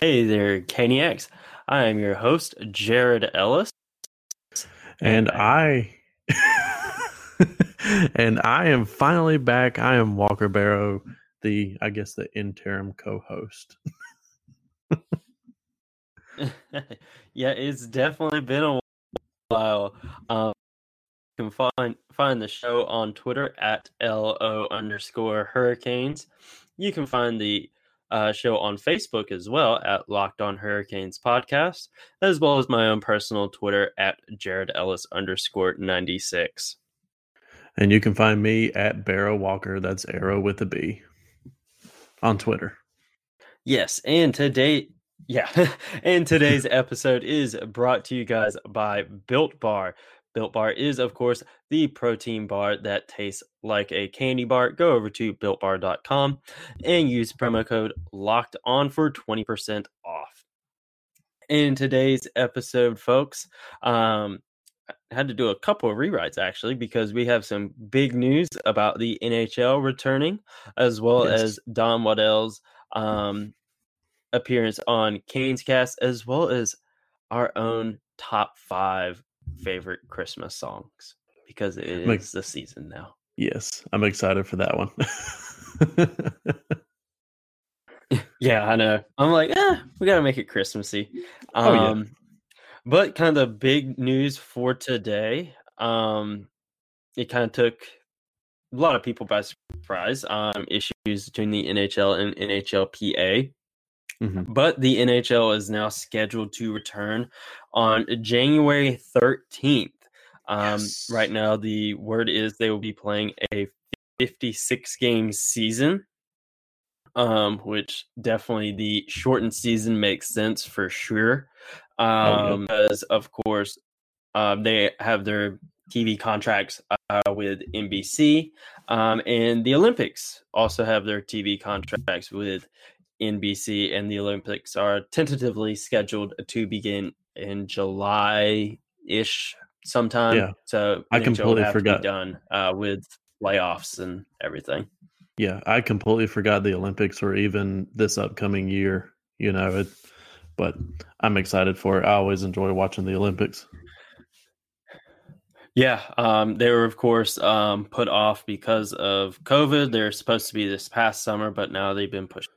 Hey there, Caniacs. I am your host, Jared Ellis. And I and I am finally back. I am Walker Barrow, the I guess the interim co-host. yeah, it's definitely been a while. Um, you can find find the show on Twitter at lo underscore hurricanes. You can find the uh, show on Facebook as well at Locked On Hurricanes Podcast, as well as my own personal Twitter at Jared Ellis underscore 96. And you can find me at Barrow Walker, that's Arrow with a B, on Twitter. Yes, and today, yeah, and today's episode is brought to you guys by Built Bar. Built Bar is, of course, the protein bar that tastes like a candy bar. Go over to builtbar.com and use promo code locked on for 20% off. In today's episode, folks, um, I had to do a couple of rewrites actually because we have some big news about the NHL returning, as well yes. as Don Waddell's um, appearance on Canes Cast, as well as our own top five favorite Christmas songs because it is like, the season now. Yes, I'm excited for that one. yeah, I know. I'm like, eh, we gotta make it Christmassy. Um, oh, yeah. Um, but kind of the big news for today, um, it kind of took a lot of people by surprise. Um, issues between the NHL and NHLPA. Mm-hmm. But the NHL is now scheduled to return on January 13th. Um, yes. Right now, the word is they will be playing a 56 game season, um, which definitely the shortened season makes sense for sure. Um, oh, yeah. Because, of course, um, they have their TV contracts uh, with NBC, um, and the Olympics also have their TV contracts with NBC, and the Olympics are tentatively scheduled to begin in July ish sometime. Yeah. So I completely forgot done uh, with playoffs and everything. Yeah, I completely forgot the Olympics were even this upcoming year. You know it, but I'm excited for it. I always enjoy watching the Olympics. Yeah, um, they were of course um, put off because of COVID. They're supposed to be this past summer, but now they've been pushed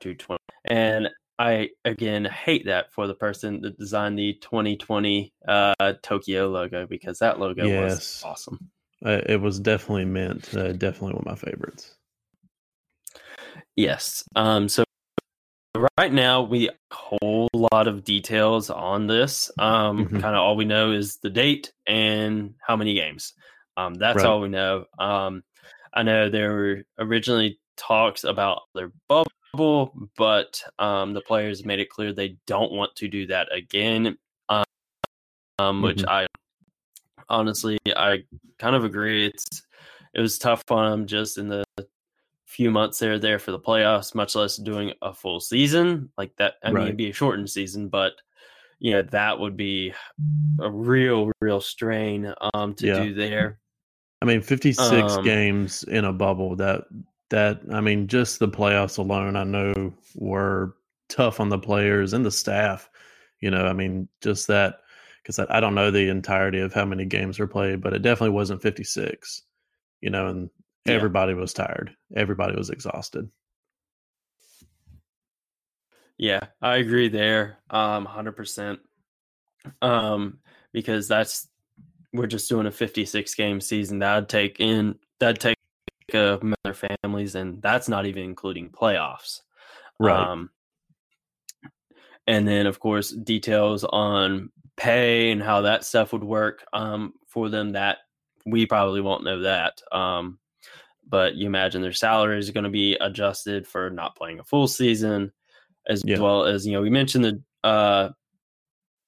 back to 20. And I again hate that for the person that designed the 2020 uh, Tokyo logo because that logo yes. was awesome. Uh, it was definitely meant. Uh, definitely one of my favorites. Yes. Um. So right now we a whole lot of details on this. Um. Mm-hmm. Kind of all we know is the date and how many games. Um. That's right. all we know. Um. I know there were originally talks about their bubble but um, the players made it clear they don't want to do that again. Um, mm-hmm. which I honestly I kind of agree. It's it was tough on them just in the few months they're there for the playoffs, much less doing a full season like that. I right. mean, it'd be a shortened season, but you know that would be a real, real strain um, to yeah. do there. I mean, fifty six um, games in a bubble that that I mean, just the playoffs alone, I know were tough on the players and the staff. You know, I mean, just that because I, I, don't know the entirety of how many games were played, but it definitely wasn't 56. You know, and yeah. everybody was tired. Everybody was exhausted. Yeah, I agree there. Um, hundred percent. Um, because that's we're just doing a 56 game season. That'd take in that'd take of their families, and that's not even including playoffs. Right. Um, and then, of course, details on pay and how that stuff would work um, for them. That we probably won't know that. Um, but you imagine their salaries are going to be adjusted for not playing a full season, as yeah. well as you know we mentioned the uh,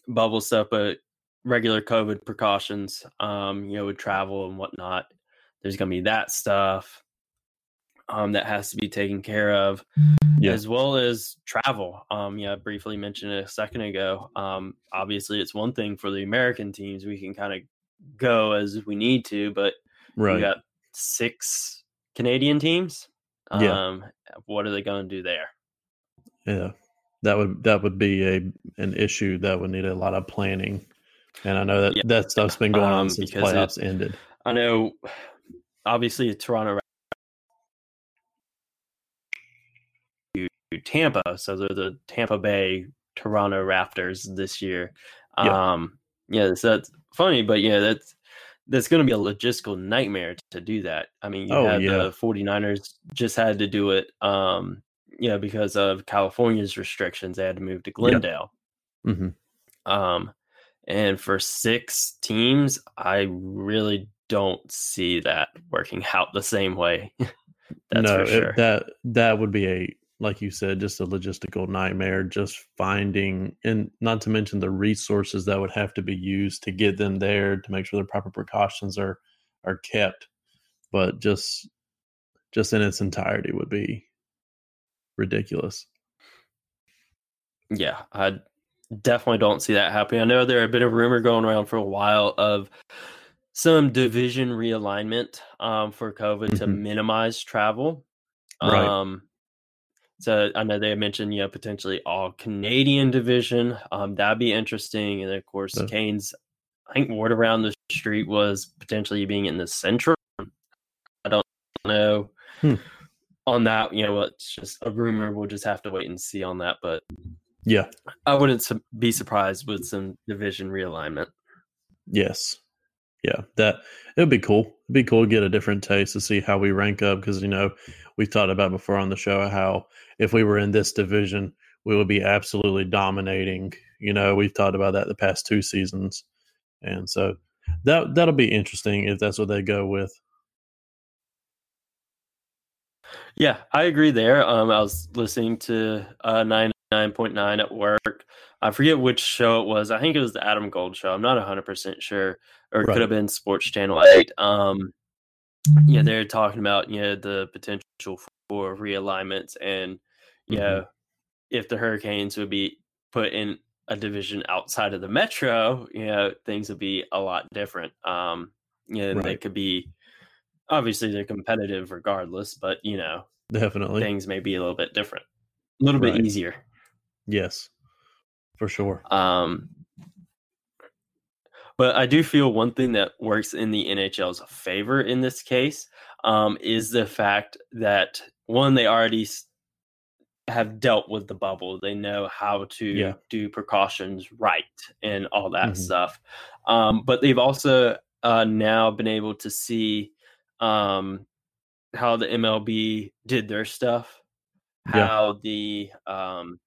bubble stuff, but regular COVID precautions, um, you know, with travel and whatnot. There's going to be that stuff um, that has to be taken care of, yeah. as well as travel. Um, yeah, I briefly mentioned it a second ago. Um, obviously, it's one thing for the American teams; we can kind of go as we need to, but right. we got six Canadian teams. Yeah. Um, what are they going to do there? Yeah, that would that would be a an issue that would need a lot of planning. And I know that yeah. that stuff's been going um, on since playoffs it, ended. I know, obviously, Toronto to Tampa, so they're the Tampa Bay Toronto Raptors this year. Yeah. Um, yeah, so that's funny, but yeah, that's that's going to be a logistical nightmare to do that. I mean, you oh, had yeah. the 49ers just had to do it, um, you know, because of California's restrictions. They had to move to Glendale. Yeah. Mm-hmm. Um, and for six teams, I really don't see that working out the same way. That's no, for sure. It, that that would be a like you said, just a logistical nightmare. Just finding, and not to mention the resources that would have to be used to get them there to make sure the proper precautions are are kept. But just just in its entirety would be ridiculous. Yeah, I definitely don't see that happening. I know there had been a rumor going around for a while of some division realignment um, for COVID mm-hmm. to minimize travel. Right. Um, so I know they mentioned, you know, potentially all Canadian division. Um, that'd be interesting. And of course, yeah. Canes, I think word around the street was potentially being in the central. I don't know hmm. on that. You know, it's just a rumor. We'll just have to wait and see on that. But yeah, I wouldn't be surprised with some division realignment. Yes. Yeah, that it would be cool. It'd be cool to get a different taste to see how we rank up because you know we've talked about before on the show how if we were in this division, we would be absolutely dominating. You know, we've talked about that the past two seasons, and so that that'll be interesting if that's what they go with. Yeah, I agree there. Um, I was listening to uh, 99.9 at work. I forget which show it was. I think it was the Adam Gold show. I'm not 100% sure. Or right. could have been Sports Channel 8. Um, yeah, they're talking about, you know, the potential for realignments and you mm-hmm. know if the hurricanes would be put in a division outside of the metro you know things would be a lot different um you know right. they could be obviously they're competitive regardless but you know definitely things may be a little bit different a little right. bit easier yes for sure um but I do feel one thing that works in the NHL's favor in this case um, is the fact that one they already have dealt with the bubble they know how to yeah. do precautions right and all that mm-hmm. stuff um, but they've also uh, now been able to see um, how the mlb did their stuff how yeah. the um,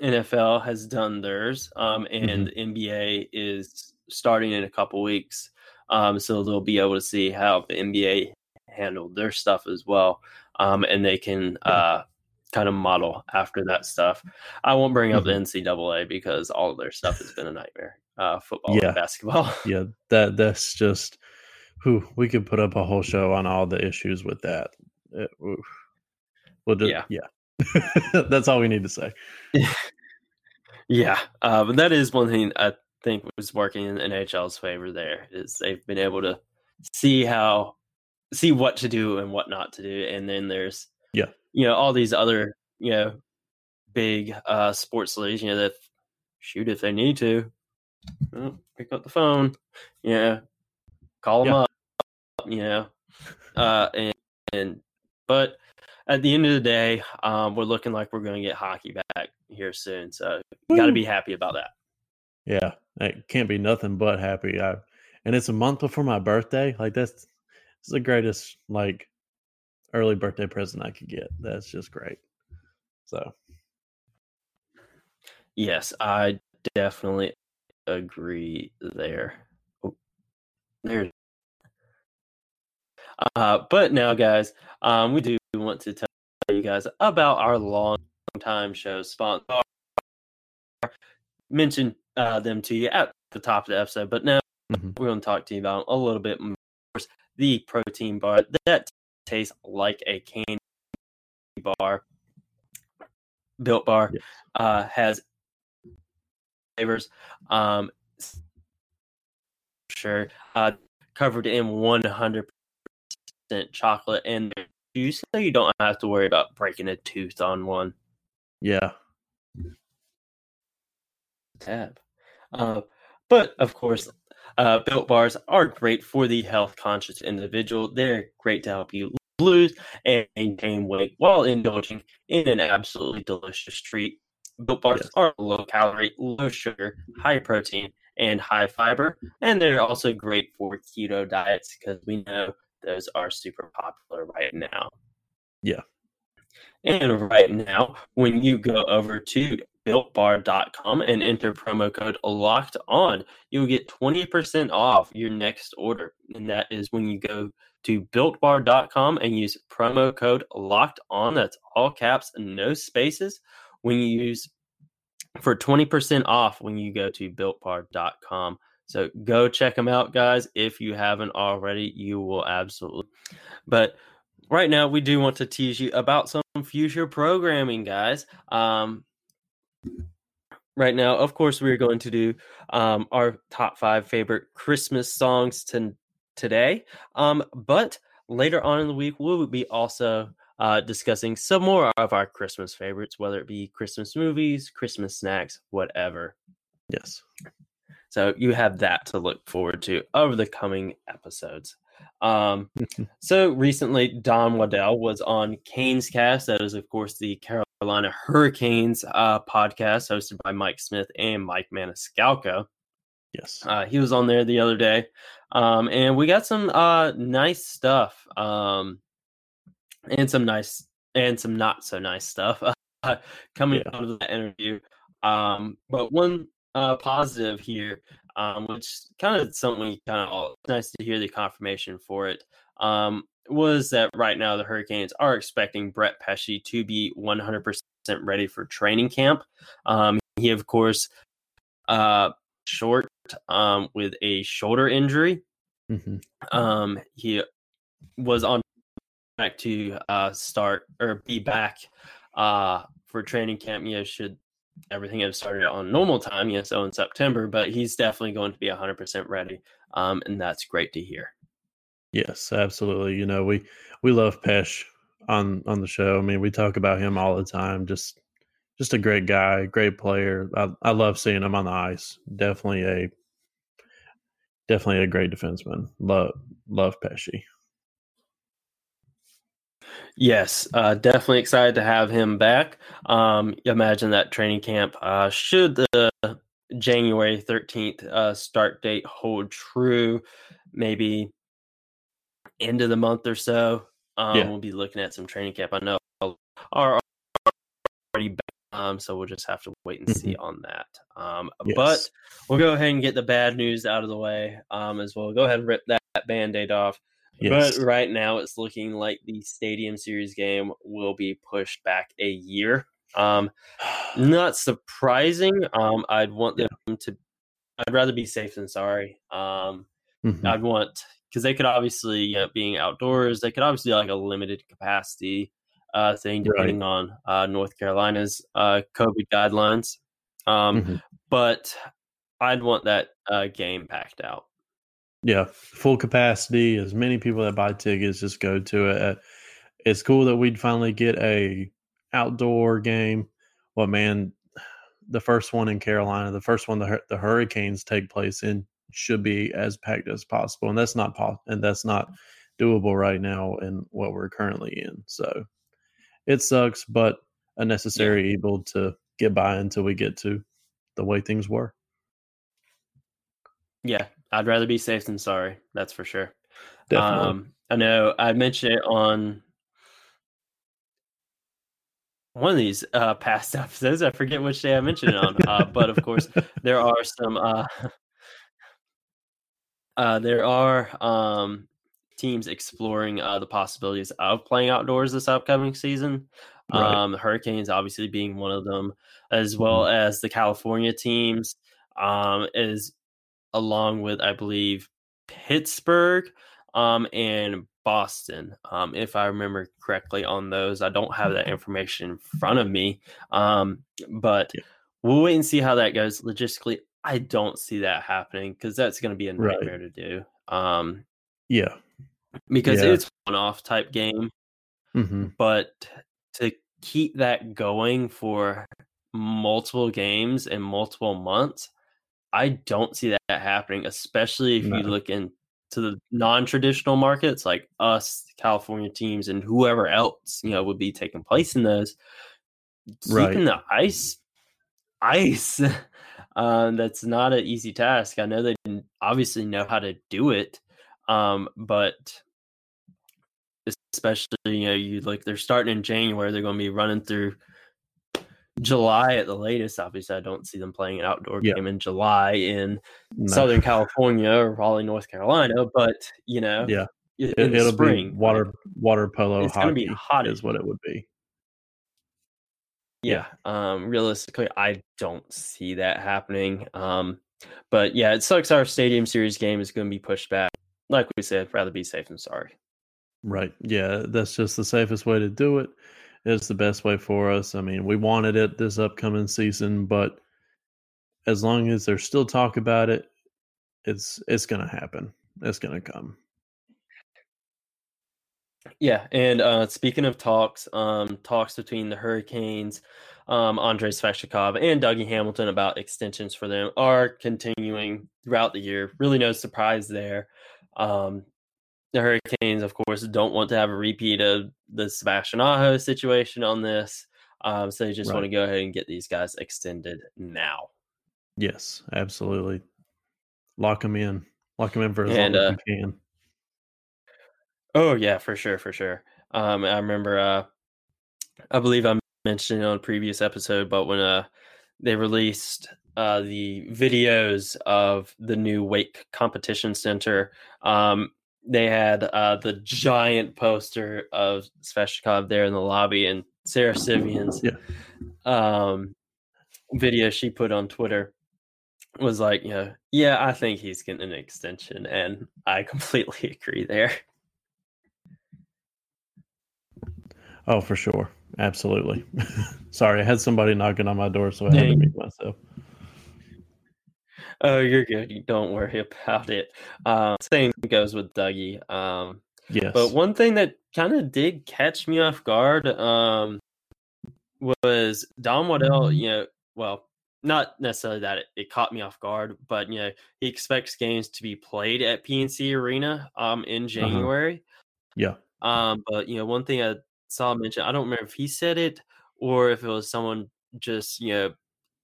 nfl has done theirs um, and mm-hmm. the nba is starting in a couple weeks um, so they'll be able to see how the nba handled their stuff as well um, and they can uh, kind of model after that stuff. I won't bring up mm-hmm. the NCAA because all of their stuff has been a nightmare. Uh, football yeah. and basketball. yeah, that that's just who we could put up a whole show on all the issues with that. It, we'll just, yeah, yeah. that's all we need to say. yeah, uh, but that is one thing I think was working in NHL's favor. There is they've been able to see how see what to do and what not to do, and then there's yeah, you know, all these other you know big uh sports leagues, you know, that shoot if they need to, well, pick up the phone, yeah, call them yeah. up, you know, uh, and and but at the end of the day, um, we're looking like we're going to get hockey back here soon, so got to be happy about that. Yeah, it can't be nothing but happy. I, and it's a month before my birthday. Like that's it's the greatest like early birthday present I could get. That's just great. So yes, I definitely agree there. Oh, there's uh, but now, guys, um, we do want to tell you guys about our long time show sponsor. Mention uh, them to you at the top of the episode, but now mm-hmm. we're going to talk to you about a little bit more the protein bar that tastes like a candy bar. Built Bar yes. uh, has flavors. Um, sure, uh, covered in 100% chocolate and juice, so you don't have to worry about breaking a tooth on one. Yeah, tab. Uh, but of course, uh, built bars are great for the health conscious individual. They're great to help you lose and maintain weight while indulging in an absolutely delicious treat. Built bars are low calorie, low sugar, high protein, and high fiber. And they're also great for keto diets because we know those are super popular right now. Yeah. And right now, when you go over to builtbar.com and enter promo code locked on, you'll get 20% off your next order. And that is when you go to builtbar.com and use promo code locked on. That's all caps no spaces. When you use for 20% off when you go to builtbar.com. So go check them out, guys. If you haven't already, you will absolutely. But right now, we do want to tease you about some future programming, guys. Um, right now, of course, we're going to do um, our top five favorite Christmas songs to, today. Um, but later on in the week, we'll be also uh, discussing some more of our Christmas favorites, whether it be Christmas movies, Christmas snacks, whatever. Yes. So you have that to look forward to over the coming episodes. Um, so recently, Don Waddell was on Canes Cast. That is, of course, the Carolina Hurricanes uh, podcast hosted by Mike Smith and Mike Maniscalco. Yes. Uh, he was on there the other day. Um, and we got some uh, nice stuff. Um, and some nice and some not so nice stuff uh, coming yeah. out of that interview. Um, but one uh, positive here, um, which kind of something kind of nice to hear the confirmation for it, um, was that right now the Hurricanes are expecting Brett Pesce to be 100% ready for training camp. Um, he, of course, uh, short um, with a shoulder injury. Mm-hmm. Um, he was on track to uh, start or be back uh, for training camp. Know, should everything have started on normal time, know, so in September, but he's definitely going to be 100% ready. Um, and that's great to hear. Yes, absolutely. You know, we we love Pesh on on the show. I mean, we talk about him all the time. Just just a great guy, great player. I, I love seeing him on the ice. Definitely a definitely a great defenseman. Love love Pesce. Yes, uh, definitely excited to have him back. Um, imagine that training camp. Uh, should the January 13th uh, start date hold true, maybe end of the month or so, um, yeah. we'll be looking at some training camp. I know are already back, um, so we'll just have to wait and see mm-hmm. on that. Um, yes. But we'll go ahead and get the bad news out of the way um, as well. Go ahead and rip that, that band aid off. Yes. But right now, it's looking like the Stadium Series game will be pushed back a year. Um, not surprising. Um, I'd want them to. I'd rather be safe than sorry. Um, mm-hmm. I'd want because they could obviously, you know, being outdoors, they could obviously like a limited capacity uh, thing depending right. on uh, North Carolina's uh, COVID guidelines. Um, mm-hmm. But I'd want that uh, game packed out. Yeah, full capacity. As many people that buy tickets just go to it. Uh, it's cool that we'd finally get a outdoor game. Well, man, the first one in Carolina, the first one the the Hurricanes take place in, should be as packed as possible, and that's not po- and that's not doable right now in what we're currently in. So it sucks, but a necessary yeah. evil to get by until we get to the way things were. Yeah, I'd rather be safe than sorry. That's for sure. Definitely. Um, I know I mentioned it on one of these uh, past episodes. I forget which day I mentioned it on, uh, but of course there are some. Uh, uh, there are um, teams exploring uh, the possibilities of playing outdoors this upcoming season. Right. Um, the Hurricanes, obviously, being one of them, as well mm-hmm. as the California teams. Um, is along with I believe Pittsburgh um, and Boston, um, if I remember correctly on those. I don't have that information in front of me, um, but yeah. we'll wait and see how that goes. Logistically, I don't see that happening because that's going to be a nightmare right. to do. Um, yeah, because yeah. it's one off type game, mm-hmm. but to keep that going for multiple games in multiple months, I don't see that happening, especially if no. you look into the non-traditional markets like us, California teams, and whoever else you know would be taking place in those. Right. Keeping the ice, ice. um, that's not an easy task. I know they obviously know how to do it, um, but especially you know you like they're starting in January, they're going to be running through July at the latest. Obviously, I don't see them playing an outdoor yeah. game in July in no. Southern California or probably North Carolina. But you know, yeah, it, will be water water polo. It's going to be hot, is what it would be. Yeah, um, realistically, I don't see that happening. Um, but yeah, it sucks. Our Stadium Series game is going to be pushed back. Like we said, rather be safe than sorry. Right. Yeah, that's just the safest way to do it it's the best way for us. I mean, we wanted it this upcoming season, but as long as there's still talk about it, it's it's gonna happen. It's gonna come. Yeah, and uh, speaking of talks, um, talks between the Hurricanes, um, Andrei Svechnikov, and Dougie Hamilton about extensions for them are continuing throughout the year. Really, no surprise there. Um, the Hurricanes, of course, don't want to have a repeat of the Sebastian Aho situation on this. Um, so they just right. want to go ahead and get these guys extended now. Yes, absolutely. Lock them in. Lock them in for as and, long as uh, you can. Oh yeah, for sure, for sure. Um, I remember. Uh, I believe I mentioned it on a previous episode, but when uh they released uh the videos of the new Wake Competition Center, um, they had uh, the giant poster of Sveshkov there in the lobby and Sara Civian's yeah. um, video she put on Twitter was like, you know, yeah, I think he's getting an extension, and I completely agree there. Oh, for sure, absolutely. Sorry, I had somebody knocking on my door, so I had to mute myself. Oh, you're good. You don't worry about it. Um, same goes with Dougie. Um, yes. But one thing that kind of did catch me off guard um, was Don Waddell. You know, well, not necessarily that it, it, caught me off guard, but you know, he expects games to be played at PNC Arena um, in uh-huh. January. Uh-huh. Yeah. Um, but you know, one thing I saw mentioned, I don't remember if he said it or if it was someone just you know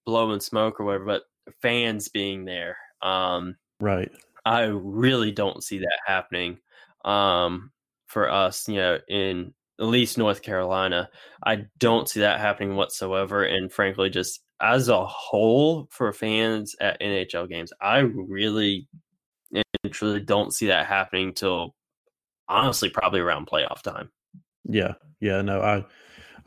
blowing smoke or whatever, but fans being there. Um, right. I really don't see that happening um, for us, you know, in at least North Carolina. I don't see that happening whatsoever. And frankly, just as a whole for fans at NHL games, I really and truly don't see that happening till honestly probably around playoff time. Yeah. Yeah. No, I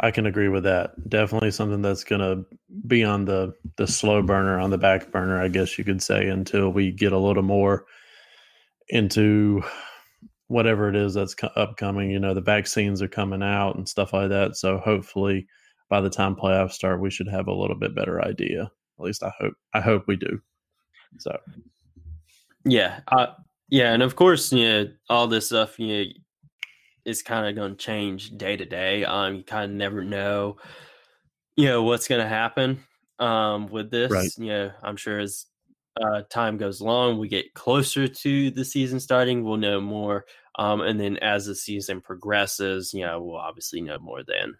I can agree with that. Definitely something that's going to be on the the slow burner, on the back burner, I guess you could say, until we get a little more into whatever it is that's upcoming. You know, the vaccines are coming out and stuff like that. So hopefully, by the time playoffs start, we should have a little bit better idea. At least I hope. I hope we do. So, yeah, uh, yeah, and of course, know, all this stuff. Know, is kind of going to change day to day. Um, you kind of never know, you know, what's going to happen um, with this. Right. You know, I'm sure as uh, time goes along, we get closer to the season starting, we'll know more. Um, and then as the season progresses, you know, we'll obviously know more then.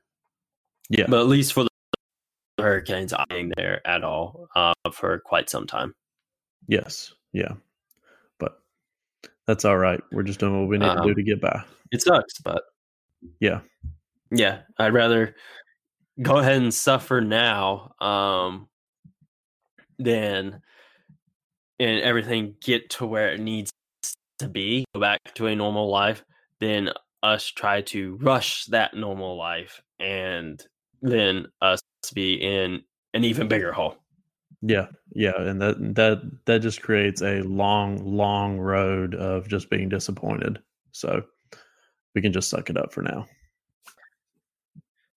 Yeah. But at least for the Hurricanes, I ain't there at all uh, for quite some time. Yes. Yeah. That's all right. We're just doing what we need um, to do um, to get by. It sucks, but yeah, yeah, I'd rather go ahead and suffer now um, than and everything get to where it needs to be, go back to a normal life, than us try to rush that normal life and then us be in an even bigger hole. Yeah, yeah, and that that that just creates a long, long road of just being disappointed. So we can just suck it up for now.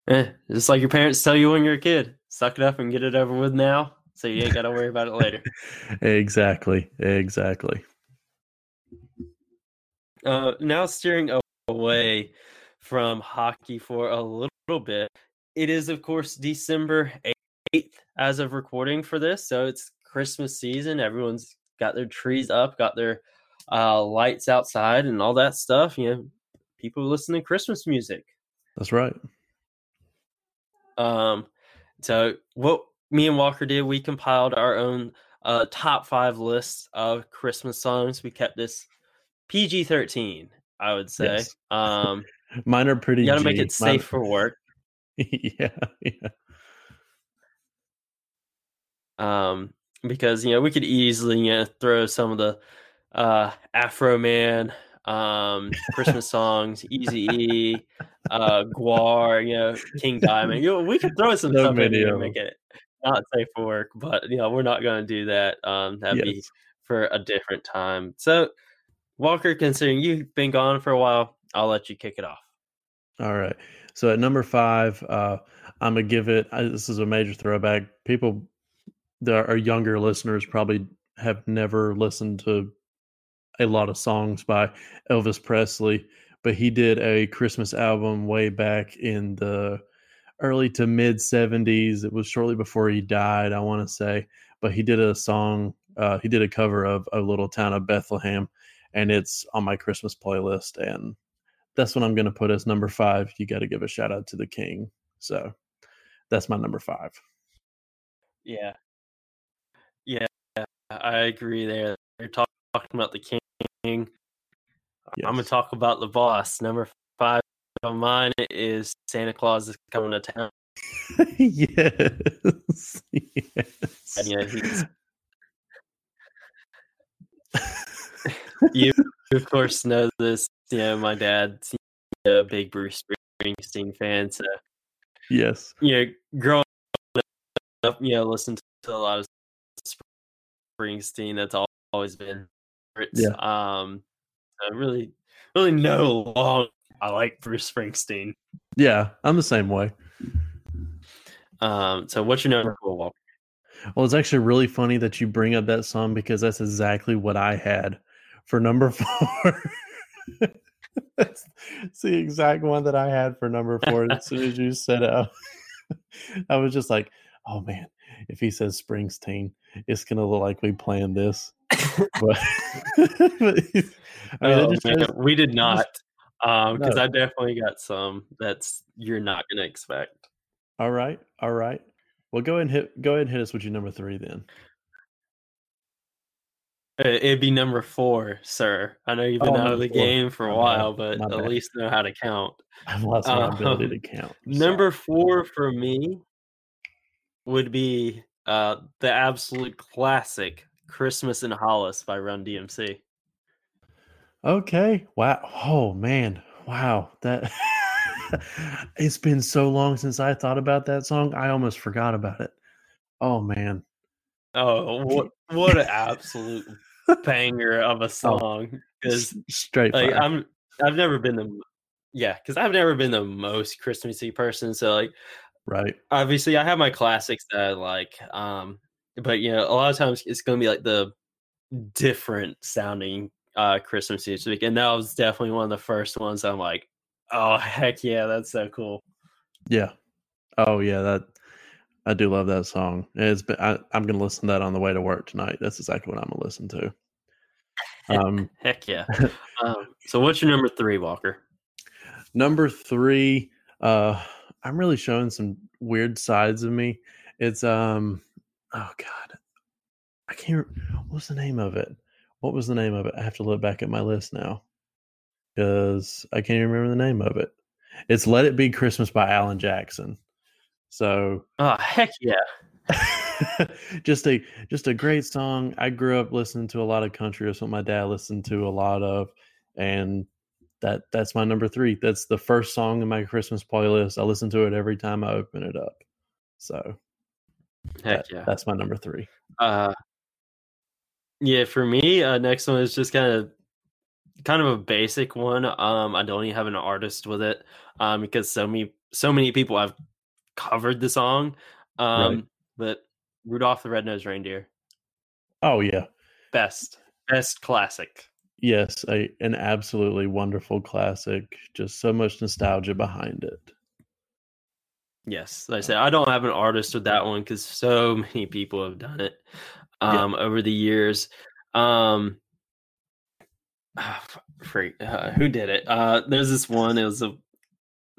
Eh, just like your parents tell you when you're a kid, suck it up and get it over with now, so you ain't got to worry about it later. exactly, exactly. Uh, now steering away from hockey for a little bit. It is, of course, December eighth, as of recording for this. So it's Christmas season. Everyone's got their trees up, got their uh, lights outside, and all that stuff. You know, people listen to Christmas music. That's right. Um, so what me and Walker did, we compiled our own uh, top five lists of Christmas songs. We kept this PG thirteen, I would say. Yes. Um, Mine are pretty. You got to make it safe Mine... for work. yeah, yeah. Um, because you know we could easily you know, throw some of the uh, Afroman um, Christmas songs, Easy E, uh, GWAR, you know, King Diamond. You know, we could throw some stuff in here to make it not safe for work, but you know, we're not going to do that. Um, that'd yes. be for a different time. So, Walker, considering you've been gone for a while, I'll let you kick it off. All right. So at number five, uh, I'm gonna give it. I, this is a major throwback. People that are younger listeners probably have never listened to a lot of songs by Elvis Presley, but he did a Christmas album way back in the early to mid 70s. It was shortly before he died, I want to say, but he did a song, uh, he did a cover of A Little Town of Bethlehem, and it's on my Christmas playlist. And that's what I'm going to put as number five. You got to give a shout out to the king. So that's my number five. Yeah. I agree there. You're talking about the king. Yes. I'm going to talk about the boss. Number five of mine is Santa Claus is coming to town. yes. yes. And, he's you of course know this. You know, my dad's a big Bruce Springsteen fan, so yes, you know, growing up, you know, listen to a lot of Springsteen. That's always been yeah. Um, I really, really know long. I like Bruce Springsteen. Yeah, I'm the same way. Um, so what's your number four, Walker? Well, it's actually really funny that you bring up that song because that's exactly what I had for number four. it's the exact one that I had for number four. As soon as you said it, I was just like, oh man, if he says Springsteen, it's going to look like we planned this. but, but I mean, oh, we did not. Um, because no. I definitely got some that's you're not going to expect. All right, all right. Well, go ahead and hit. Go ahead and hit us with your number three then. It'd be number four, sir. I know you've been oh, out of the four. game for a while, but at least know how to count. I've lost my um, ability to count. Number four for me would be uh, the absolute classic "Christmas in Hollis" by Run DMC. Okay. Wow. Oh man. Wow. That it's been so long since I thought about that song. I almost forgot about it. Oh man. Oh, what what an absolute banger of a oh, song! Because straight, like fire. I'm, I've never been the, yeah, because I've never been the most Christmassy person. So like, right, obviously I have my classics that I like, um, but you know, a lot of times it's gonna be like the different sounding uh Christmas music, and that was definitely one of the first ones. I'm like, oh heck yeah, that's so cool. Yeah. Oh yeah, that I do love that song. It's been, I, am going to listen to that on the way to work tonight. That's exactly what I'm going to listen to. Um, Heck yeah. um, so, what's your number three, Walker? Number three, uh, I'm really showing some weird sides of me. It's um, oh god, I can't. What's the name of it? What was the name of it? I have to look back at my list now because I can't even remember the name of it. It's "Let It Be Christmas" by Alan Jackson. So, oh heck yeah. just a just a great song. I grew up listening to a lot of country. That's what my dad listened to a lot of, and that that's my number three. That's the first song in my Christmas playlist. I listen to it every time I open it up. So, heck that, yeah, that's my number three. Uh, yeah, for me, uh, next one is just kind of kind of a basic one. Um, I don't even have an artist with it, um, because so many so many people have covered the song. Um, right. But Rudolph the Red-Nosed Reindeer. Oh yeah, best best classic. Yes, a, an absolutely wonderful classic. Just so much nostalgia behind it. Yes, like I said, I don't have an artist with that one because so many people have done it um, yeah. over the years. Um, oh, freak, uh, who did it? Uh, there's this one. It was a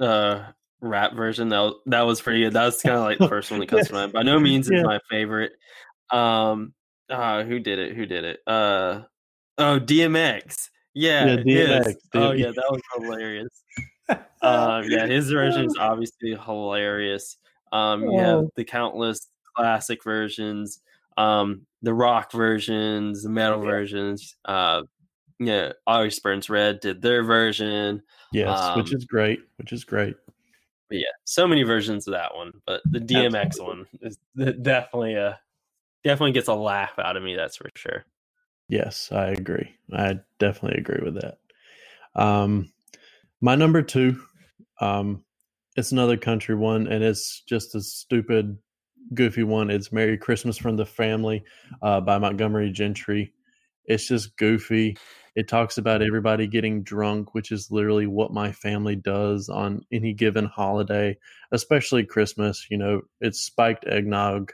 uh, rap version that was, that was pretty good. That was kind of like the first one that comes to mind. By no means yeah. is my favorite. Um, uh, who did it? Who did it? Uh, oh, DMX. Yeah, yeah DMX, oh yeah, that was hilarious. uh, yeah, his version is obviously hilarious. Um, you have the countless classic versions, um, the rock versions, the metal yeah. versions. Uh, yeah, August Burns Red did their version. Yes, um, which is great. Which is great. But yeah, so many versions of that one, but the DMX Absolutely. one is definitely a definitely gets a laugh out of me. That's for sure. Yes, I agree. I definitely agree with that. Um, my number two, um, it's another country one, and it's just a stupid, goofy one. It's "Merry Christmas from the Family" uh, by Montgomery Gentry. It's just goofy. It talks about everybody getting drunk, which is literally what my family does on any given holiday, especially Christmas. You know, it's spiked eggnog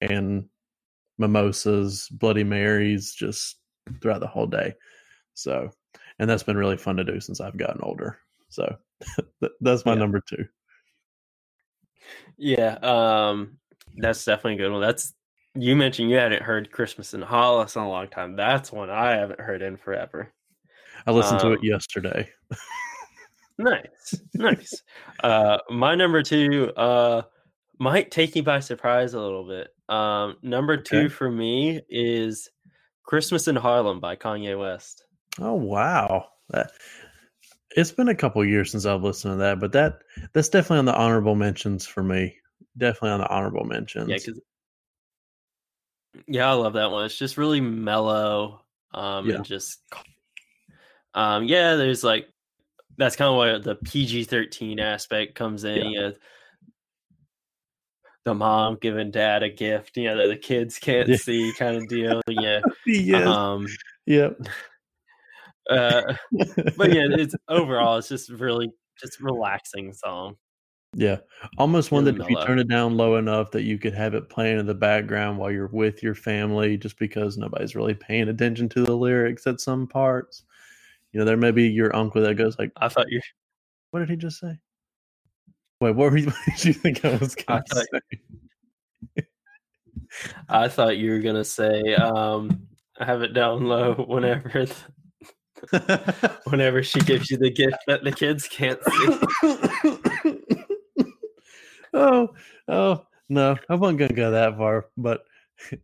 and mimosas, Bloody Marys, just throughout the whole day. So, and that's been really fun to do since I've gotten older. So, that's my yeah. number two. Yeah, um, that's definitely a good one. That's you mentioned you hadn't heard Christmas in Hollis in a long time. That's one I haven't heard in forever. I listened um, to it um, yesterday. nice, nice. Uh, my number two uh, might take you by surprise a little bit. Um, number two okay. for me is Christmas in Harlem by Kanye West. Oh wow. That, it's been a couple years since I've listened to that, but that that's definitely on the honorable mentions for me. Definitely on the honorable mentions. Yeah, yeah, I love that one. It's just really mellow. Um, yeah. and just um, yeah, there's like that's kind of why the PG thirteen aspect comes in. Yeah. You know, the mom giving dad a gift, you know, that the kids can't yeah. see, kind of deal. Yeah, yeah, um, yep. Uh, but yeah, it's overall, it's just really just relaxing song. Yeah, almost one that if you turn it down low enough that you could have it playing in the background while you're with your family, just because nobody's really paying attention to the lyrics at some parts. You know, there may be your uncle that goes like, "I thought you." What did he just say? Wait, what, were you, what did you think I was going to say? I thought you were gonna say, um, "I have it down low." Whenever, the, whenever she gives you the gift that the kids can't see oh, oh no, I wasn't gonna go that far, but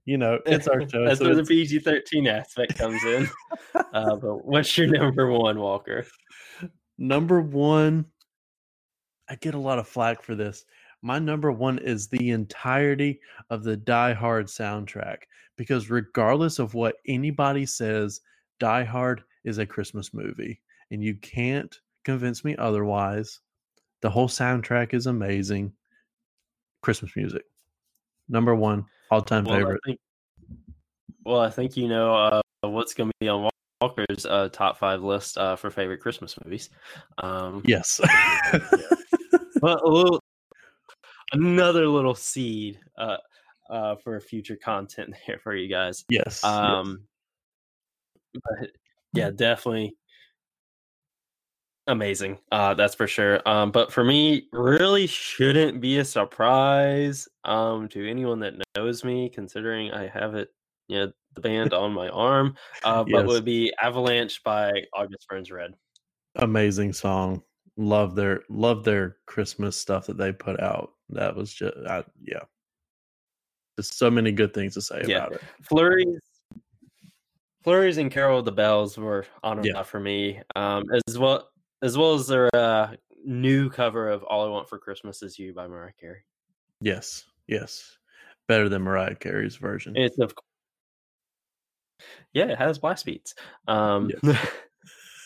you know, it's our show. That's so where the PG thirteen aspect comes in. uh, but what's your number one, Walker? Number one, I get a lot of flack for this. My number one is the entirety of the Die Hard soundtrack because regardless of what anybody says, Die Hard is a Christmas movie, and you can't convince me otherwise. The whole soundtrack is amazing. Christmas music. Number one, all time well, favorite. I think, well, I think you know uh, what's going to be on Walker's uh, top five list uh, for favorite Christmas movies. Um, yes. But a little, another little seed uh, uh, for future content there for you guys. Yes. Um, yes. But yeah, definitely amazing. Uh, that's for sure. Um, but for me, really shouldn't be a surprise um, to anyone that knows me, considering I have it, you know, the band on my arm. Uh, but yes. would be Avalanche by August Burns Red. Amazing song. Love their love their Christmas stuff that they put out. That was just I, yeah. Just so many good things to say yeah. about it. Flurries Flurries and Carol of the Bells were on yeah. enough for me. Um, as well as well as their uh, new cover of "All I Want for Christmas Is You" by Mariah Carey. Yes, yes, better than Mariah Carey's version. It's of course. yeah, it has blast beats. Um, yes.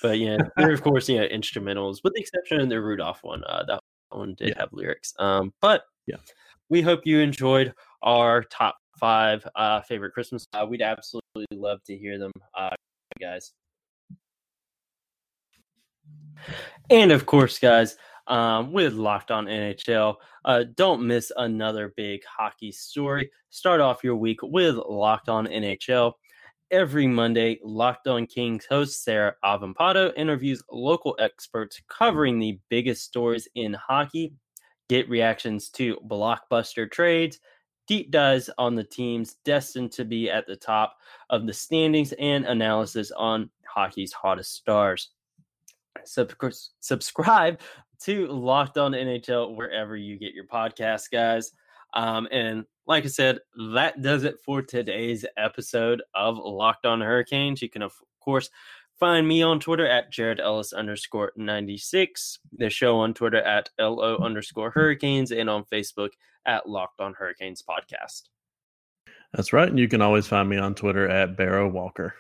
but yeah, there of course yeah instrumentals, with the exception of the Rudolph one. Uh, that one did yeah. have lyrics. Um, but yeah, we hope you enjoyed our top five uh, favorite Christmas. Uh, we'd absolutely love to hear them, uh, guys. And of course, guys, um, with Locked On NHL. Uh, don't miss another big hockey story. Start off your week with Locked On NHL. Every Monday, Locked On Kings host Sarah Avampado interviews local experts covering the biggest stories in hockey. Get reactions to blockbuster trades, deep dives on the teams destined to be at the top of the standings, and analysis on hockey's hottest stars. Sub- subscribe to Locked On NHL wherever you get your podcast, guys. Um, and like I said, that does it for today's episode of Locked On Hurricanes. You can, of course, find me on Twitter at Jared Ellis underscore 96, the show on Twitter at LO underscore Hurricanes, and on Facebook at Locked On Hurricanes Podcast. That's right. And you can always find me on Twitter at Barrow Walker.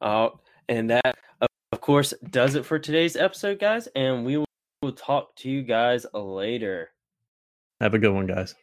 Uh, and that, of course, does it for today's episode, guys. And we will talk to you guys later. Have a good one, guys.